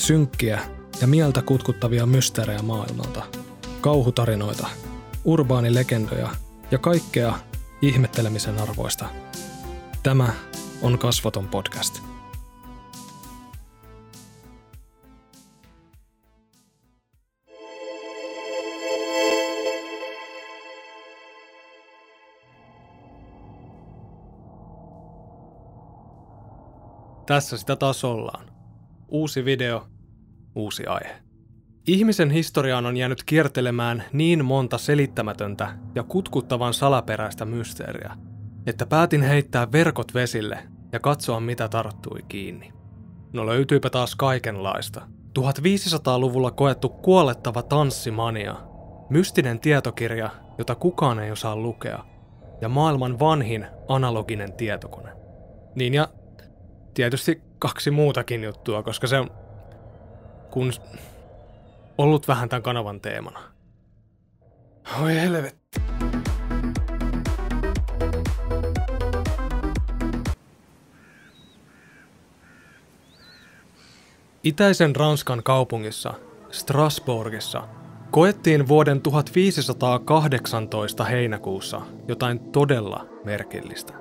synkkiä ja mieltä kutkuttavia mysteerejä maailmalta, kauhutarinoita, urbaanilegendoja ja kaikkea ihmettelemisen arvoista. Tämä on Kasvoton podcast. Tässä sitä taas ollaan. Uusi video, uusi aihe. Ihmisen historiaan on jäänyt kiertelemään niin monta selittämätöntä ja kutkuttavan salaperäistä mysteeriä, että päätin heittää verkot vesille ja katsoa mitä tarttui kiinni. No löytyypä taas kaikenlaista. 1500-luvulla koettu kuolettava tanssimania, mystinen tietokirja, jota kukaan ei osaa lukea, ja maailman vanhin analoginen tietokone. Niin ja tietysti kaksi muutakin juttua, koska se on kun ollut vähän tämän kanavan teemana. Oi helvetti. Itäisen Ranskan kaupungissa, Strasbourgissa, koettiin vuoden 1518 heinäkuussa jotain todella merkillistä.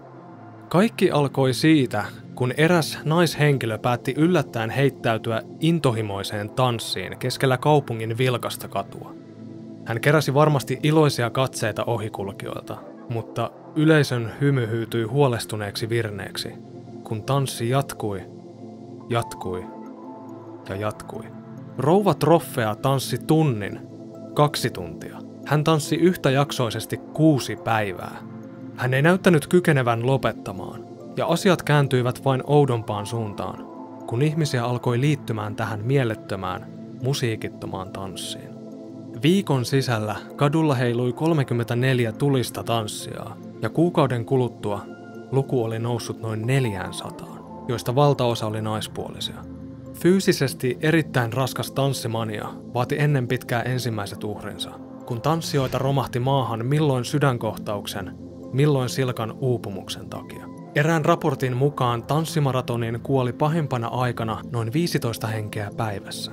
Kaikki alkoi siitä, kun eräs naishenkilö päätti yllättäen heittäytyä intohimoiseen tanssiin keskellä kaupungin vilkasta katua. Hän keräsi varmasti iloisia katseita ohikulkijoilta, mutta yleisön hymy hyytyi huolestuneeksi virneeksi, kun tanssi jatkui, jatkui ja jatkui. Rouva Troffea tanssi tunnin, kaksi tuntia. Hän tanssi yhtäjaksoisesti kuusi päivää. Hän ei näyttänyt kykenevän lopettamaan ja asiat kääntyivät vain oudompaan suuntaan, kun ihmisiä alkoi liittymään tähän mielettömään, musiikittomaan tanssiin. Viikon sisällä kadulla heilui 34 tulista tanssia, ja kuukauden kuluttua luku oli noussut noin 400, joista valtaosa oli naispuolisia. Fyysisesti erittäin raskas tanssimania vaati ennen pitkää ensimmäiset uhrinsa, kun tanssijoita romahti maahan milloin sydänkohtauksen, milloin silkan uupumuksen takia. Erään raportin mukaan tanssimaratonin kuoli pahimpana aikana noin 15 henkeä päivässä.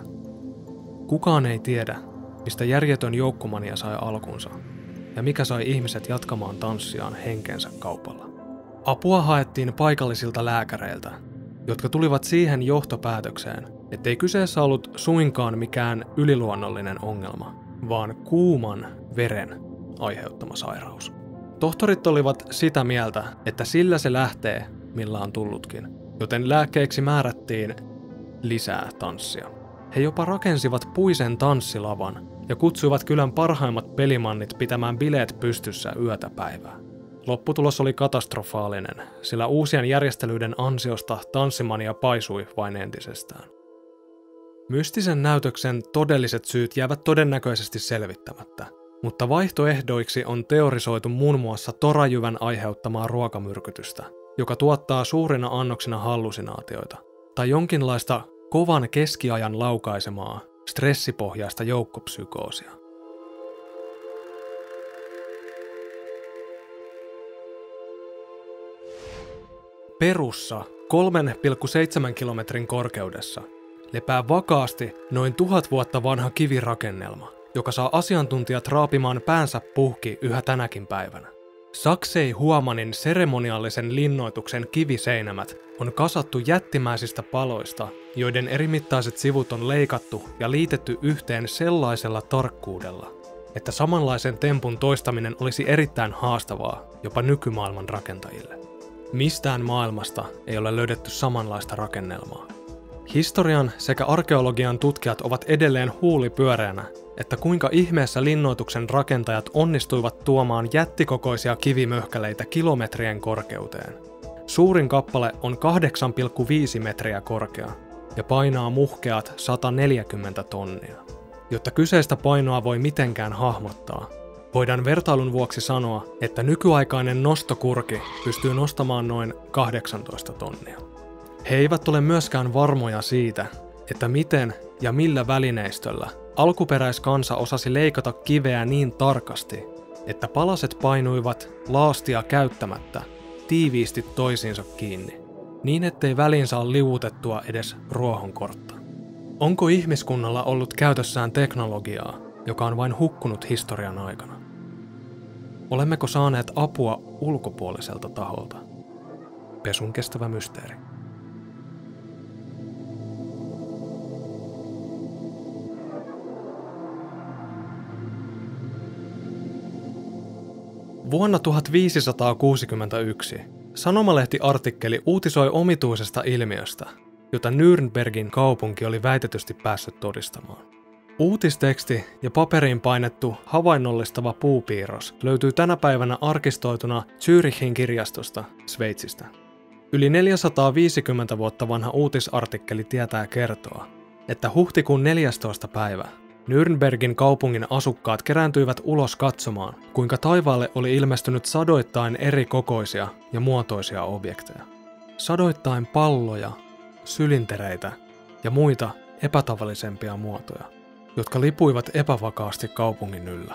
Kukaan ei tiedä, mistä järjetön joukkomania sai alkunsa ja mikä sai ihmiset jatkamaan tanssiaan henkensä kaupalla. Apua haettiin paikallisilta lääkäreiltä, jotka tulivat siihen johtopäätökseen, ettei kyseessä ollut suinkaan mikään yliluonnollinen ongelma, vaan kuuman veren aiheuttama sairaus. Tohtorit olivat sitä mieltä, että sillä se lähtee, millä on tullutkin, joten lääkkeeksi määrättiin lisää tanssia. He jopa rakensivat puisen tanssilavan ja kutsuivat kylän parhaimmat pelimannit pitämään bileet pystyssä yötä päivää. Lopputulos oli katastrofaalinen, sillä uusien järjestelyiden ansiosta tanssimania paisui vain entisestään. Mystisen näytöksen todelliset syyt jäävät todennäköisesti selvittämättä, mutta vaihtoehdoiksi on teorisoitu muun muassa torajyvän aiheuttamaa ruokamyrkytystä, joka tuottaa suurina annoksina hallusinaatioita, tai jonkinlaista kovan keskiajan laukaisemaa stressipohjaista joukkopsykoosia. Perussa 3,7 kilometrin korkeudessa lepää vakaasti noin tuhat vuotta vanha kivirakennelma, joka saa asiantuntijat raapimaan päänsä puhki yhä tänäkin päivänä. Saksei Huomanin seremoniallisen linnoituksen kiviseinämät on kasattu jättimäisistä paloista, joiden erimittaiset sivut on leikattu ja liitetty yhteen sellaisella tarkkuudella, että samanlaisen tempun toistaminen olisi erittäin haastavaa jopa nykymaailman rakentajille. Mistään maailmasta ei ole löydetty samanlaista rakennelmaa. Historian sekä arkeologian tutkijat ovat edelleen huulipyöreänä, että kuinka ihmeessä linnoituksen rakentajat onnistuivat tuomaan jättikokoisia kivimöhkäleitä kilometrien korkeuteen. Suurin kappale on 8,5 metriä korkea ja painaa muhkeat 140 tonnia. Jotta kyseistä painoa voi mitenkään hahmottaa, voidaan vertailun vuoksi sanoa, että nykyaikainen nostokurki pystyy nostamaan noin 18 tonnia. He eivät ole myöskään varmoja siitä, että miten ja millä välineistöllä alkuperäiskansa osasi leikata kiveä niin tarkasti, että palaset painuivat laastia käyttämättä tiiviisti toisiinsa kiinni, niin ettei väliin saa liuutettua edes ruohonkortta. Onko ihmiskunnalla ollut käytössään teknologiaa, joka on vain hukkunut historian aikana? Olemmeko saaneet apua ulkopuoliselta taholta? Pesun kestävä mysteeri. Vuonna 1561 sanomalehtiartikkeli uutisoi omituisesta ilmiöstä, jota Nürnbergin kaupunki oli väitetysti päässyt todistamaan. Uutisteksti ja paperiin painettu havainnollistava puupiirros löytyy tänä päivänä arkistoituna Zürichin kirjastosta Sveitsistä. Yli 450 vuotta vanha uutisartikkeli tietää kertoa, että huhtikuun 14. päivä Nürnbergin kaupungin asukkaat kerääntyivät ulos katsomaan, kuinka taivaalle oli ilmestynyt sadoittain eri kokoisia ja muotoisia objekteja. Sadoittain palloja, sylintereitä ja muita epätavallisempia muotoja, jotka lipuivat epävakaasti kaupungin yllä.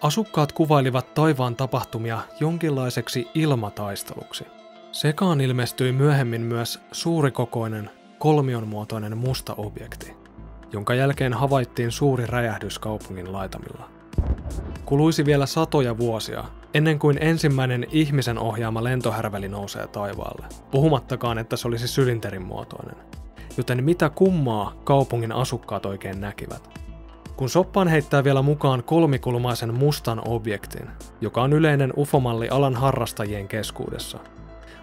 Asukkaat kuvailivat taivaan tapahtumia jonkinlaiseksi ilmataisteluksi. Sekaan ilmestyi myöhemmin myös suurikokoinen kolmionmuotoinen musta objekti, jonka jälkeen havaittiin suuri räjähdys kaupungin laitamilla. Kuluisi vielä satoja vuosia, ennen kuin ensimmäinen ihmisen ohjaama lentohärväli nousee taivaalle, puhumattakaan, että se olisi sylinterin muotoinen. Joten mitä kummaa kaupungin asukkaat oikein näkivät? Kun soppaan heittää vielä mukaan kolmikulmaisen mustan objektin, joka on yleinen ufomalli alan harrastajien keskuudessa,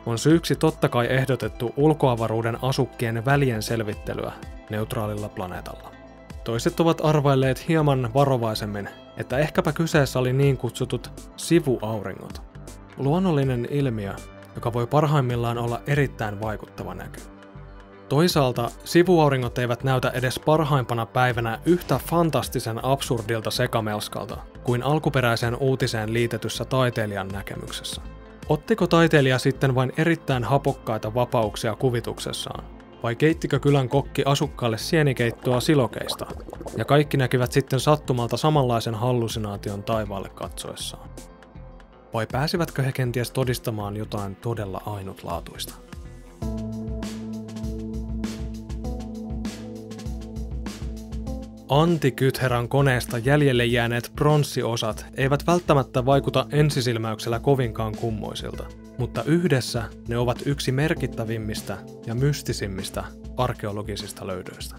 on syyksi totta kai ehdotettu ulkoavaruuden asukkien välien selvittelyä neutraalilla planeetalla. Toiset ovat arvailleet hieman varovaisemmin, että ehkäpä kyseessä oli niin kutsutut sivuauringot. Luonnollinen ilmiö, joka voi parhaimmillaan olla erittäin vaikuttava näky. Toisaalta sivuauringot eivät näytä edes parhaimpana päivänä yhtä fantastisen absurdilta sekamelskalta kuin alkuperäiseen uutiseen liitetyssä taiteilijan näkemyksessä. Ottiko taiteilija sitten vain erittäin hapokkaita vapauksia kuvituksessaan? Vai keittikö kylän kokki asukkaalle sienikeittoa silokeista? Ja kaikki näkivät sitten sattumalta samanlaisen hallusinaation taivaalle katsoessaan. Vai pääsivätkö he kenties todistamaan jotain todella ainutlaatuista? Antikytheran koneesta jäljelle jääneet pronssiosat eivät välttämättä vaikuta ensisilmäyksellä kovinkaan kummoisilta, mutta yhdessä ne ovat yksi merkittävimmistä ja mystisimmistä arkeologisista löydöistä.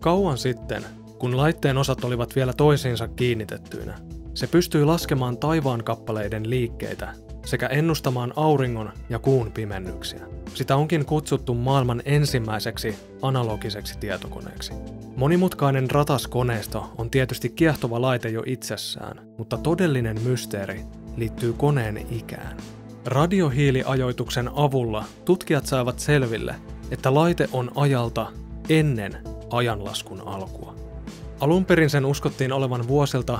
Kauan sitten, kun laitteen osat olivat vielä toisiinsa kiinnitettyinä, se pystyi laskemaan taivaan kappaleiden liikkeitä sekä ennustamaan auringon ja kuun pimennyksiä. Sitä onkin kutsuttu maailman ensimmäiseksi analogiseksi tietokoneeksi. Monimutkainen ratas koneisto on tietysti kiehtova laite jo itsessään, mutta todellinen mysteeri liittyy koneen ikään. Radiohiiliajoituksen avulla tutkijat saavat selville, että laite on ajalta ennen ajanlaskun alkua. Alun perin sen uskottiin olevan vuosilta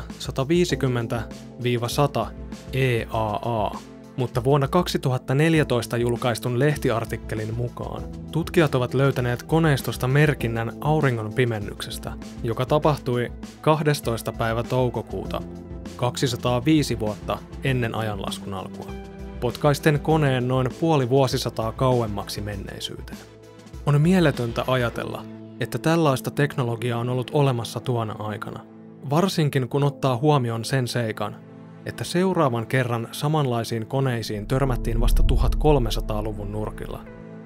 150-100 EAA, mutta vuonna 2014 julkaistun lehtiartikkelin mukaan tutkijat ovat löytäneet koneistosta merkinnän auringon pimennyksestä, joka tapahtui 12. päivä toukokuuta 205 vuotta ennen ajanlaskun alkua, potkaisten koneen noin puoli vuosisataa kauemmaksi menneisyyteen. On mieletöntä ajatella, että tällaista teknologiaa on ollut olemassa tuona aikana, varsinkin kun ottaa huomioon sen seikan, että seuraavan kerran samanlaisiin koneisiin törmättiin vasta 1300-luvun nurkilla,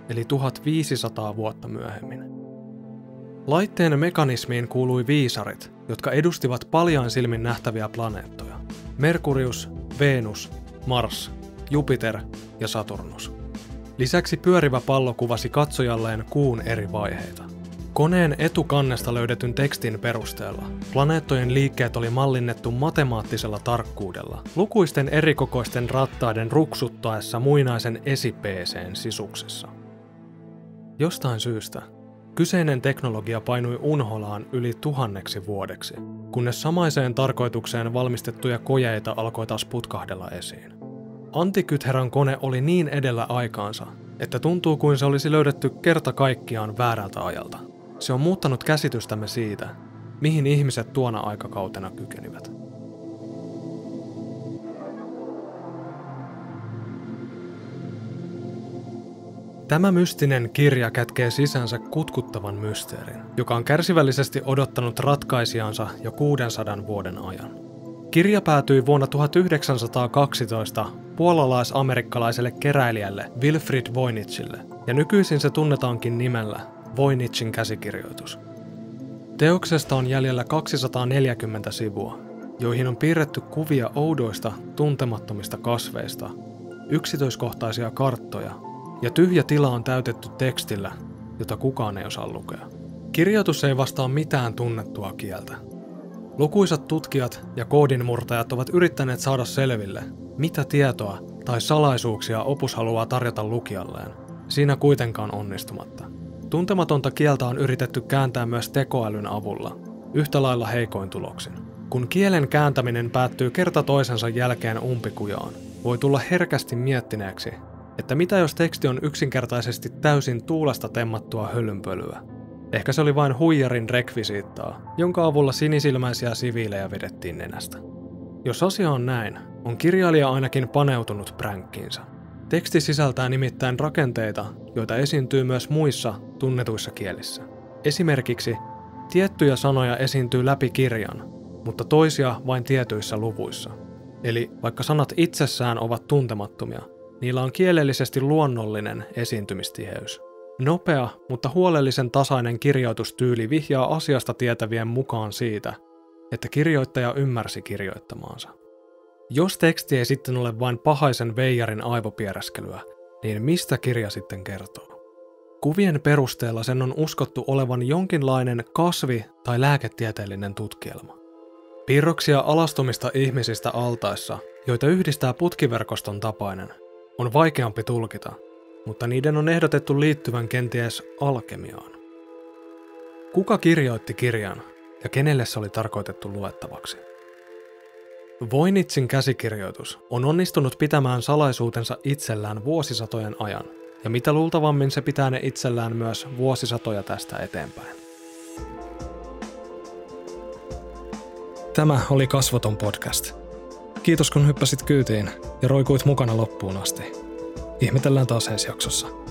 eli 1500 vuotta myöhemmin. Laitteen mekanismiin kuului viisarit, jotka edustivat paljain silmin nähtäviä planeettoja. Merkurius, Venus, Mars, Jupiter ja Saturnus. Lisäksi pyörivä pallo kuvasi katsojalleen kuun eri vaiheita. Koneen etukannesta löydetyn tekstin perusteella planeettojen liikkeet oli mallinnettu matemaattisella tarkkuudella, lukuisten erikokoisten rattaiden ruksuttaessa muinaisen esipeeseen sisuksessa. Jostain syystä kyseinen teknologia painui unholaan yli tuhanneksi vuodeksi, kunnes samaiseen tarkoitukseen valmistettuja kojeita alkoi taas putkahdella esiin. Antikytheran kone oli niin edellä aikaansa, että tuntuu kuin se olisi löydetty kerta kaikkiaan väärältä ajalta – se on muuttanut käsitystämme siitä, mihin ihmiset tuona aikakautena kykenivät. Tämä mystinen kirja kätkee sisänsä kutkuttavan mysteerin, joka on kärsivällisesti odottanut ratkaisijansa jo 600 vuoden ajan. Kirja päätyi vuonna 1912 puolalais-amerikkalaiselle keräilijälle Wilfrid Voinichille, ja nykyisin se tunnetaankin nimellä Voinichin käsikirjoitus. Teoksesta on jäljellä 240 sivua, joihin on piirretty kuvia oudoista, tuntemattomista kasveista, yksityiskohtaisia karttoja ja tyhjä tila on täytetty tekstillä, jota kukaan ei osaa lukea. Kirjoitus ei vastaa mitään tunnettua kieltä. Lukuisat tutkijat ja koodinmurtajat ovat yrittäneet saada selville, mitä tietoa tai salaisuuksia opus haluaa tarjota lukijalleen, siinä kuitenkaan onnistumatta. Tuntematonta kieltä on yritetty kääntää myös tekoälyn avulla, yhtä lailla heikoin tuloksin. Kun kielen kääntäminen päättyy kerta toisensa jälkeen umpikujaan, voi tulla herkästi miettineeksi, että mitä jos teksti on yksinkertaisesti täysin tuulesta temmattua hölynpölyä. Ehkä se oli vain huijarin rekvisiittaa, jonka avulla sinisilmäisiä siviilejä vedettiin nenästä. Jos asia on näin, on kirjailija ainakin paneutunut pränkkiinsä. Teksti sisältää nimittäin rakenteita, joita esiintyy myös muissa tunnetuissa kielissä. Esimerkiksi tiettyjä sanoja esiintyy läpi kirjan, mutta toisia vain tietyissä luvuissa. Eli vaikka sanat itsessään ovat tuntemattomia, niillä on kielellisesti luonnollinen esiintymistiheys. Nopea, mutta huolellisen tasainen kirjoitustyyli vihjaa asiasta tietävien mukaan siitä, että kirjoittaja ymmärsi kirjoittamaansa. Jos teksti ei sitten ole vain pahaisen veijarin aivopieräskelyä, niin mistä kirja sitten kertoo? Kuvien perusteella sen on uskottu olevan jonkinlainen kasvi- tai lääketieteellinen tutkielma. Piirroksia alastumista ihmisistä altaissa, joita yhdistää putkiverkoston tapainen, on vaikeampi tulkita, mutta niiden on ehdotettu liittyvän kenties alkemiaan. Kuka kirjoitti kirjan ja kenelle se oli tarkoitettu luettavaksi? Voinitsin käsikirjoitus on onnistunut pitämään salaisuutensa itsellään vuosisatojen ajan, ja mitä luultavammin se pitää ne itsellään myös vuosisatoja tästä eteenpäin. Tämä oli Kasvoton podcast. Kiitos kun hyppäsit kyytiin ja roikuit mukana loppuun asti. Ihmetellään taas ensi jaksossa.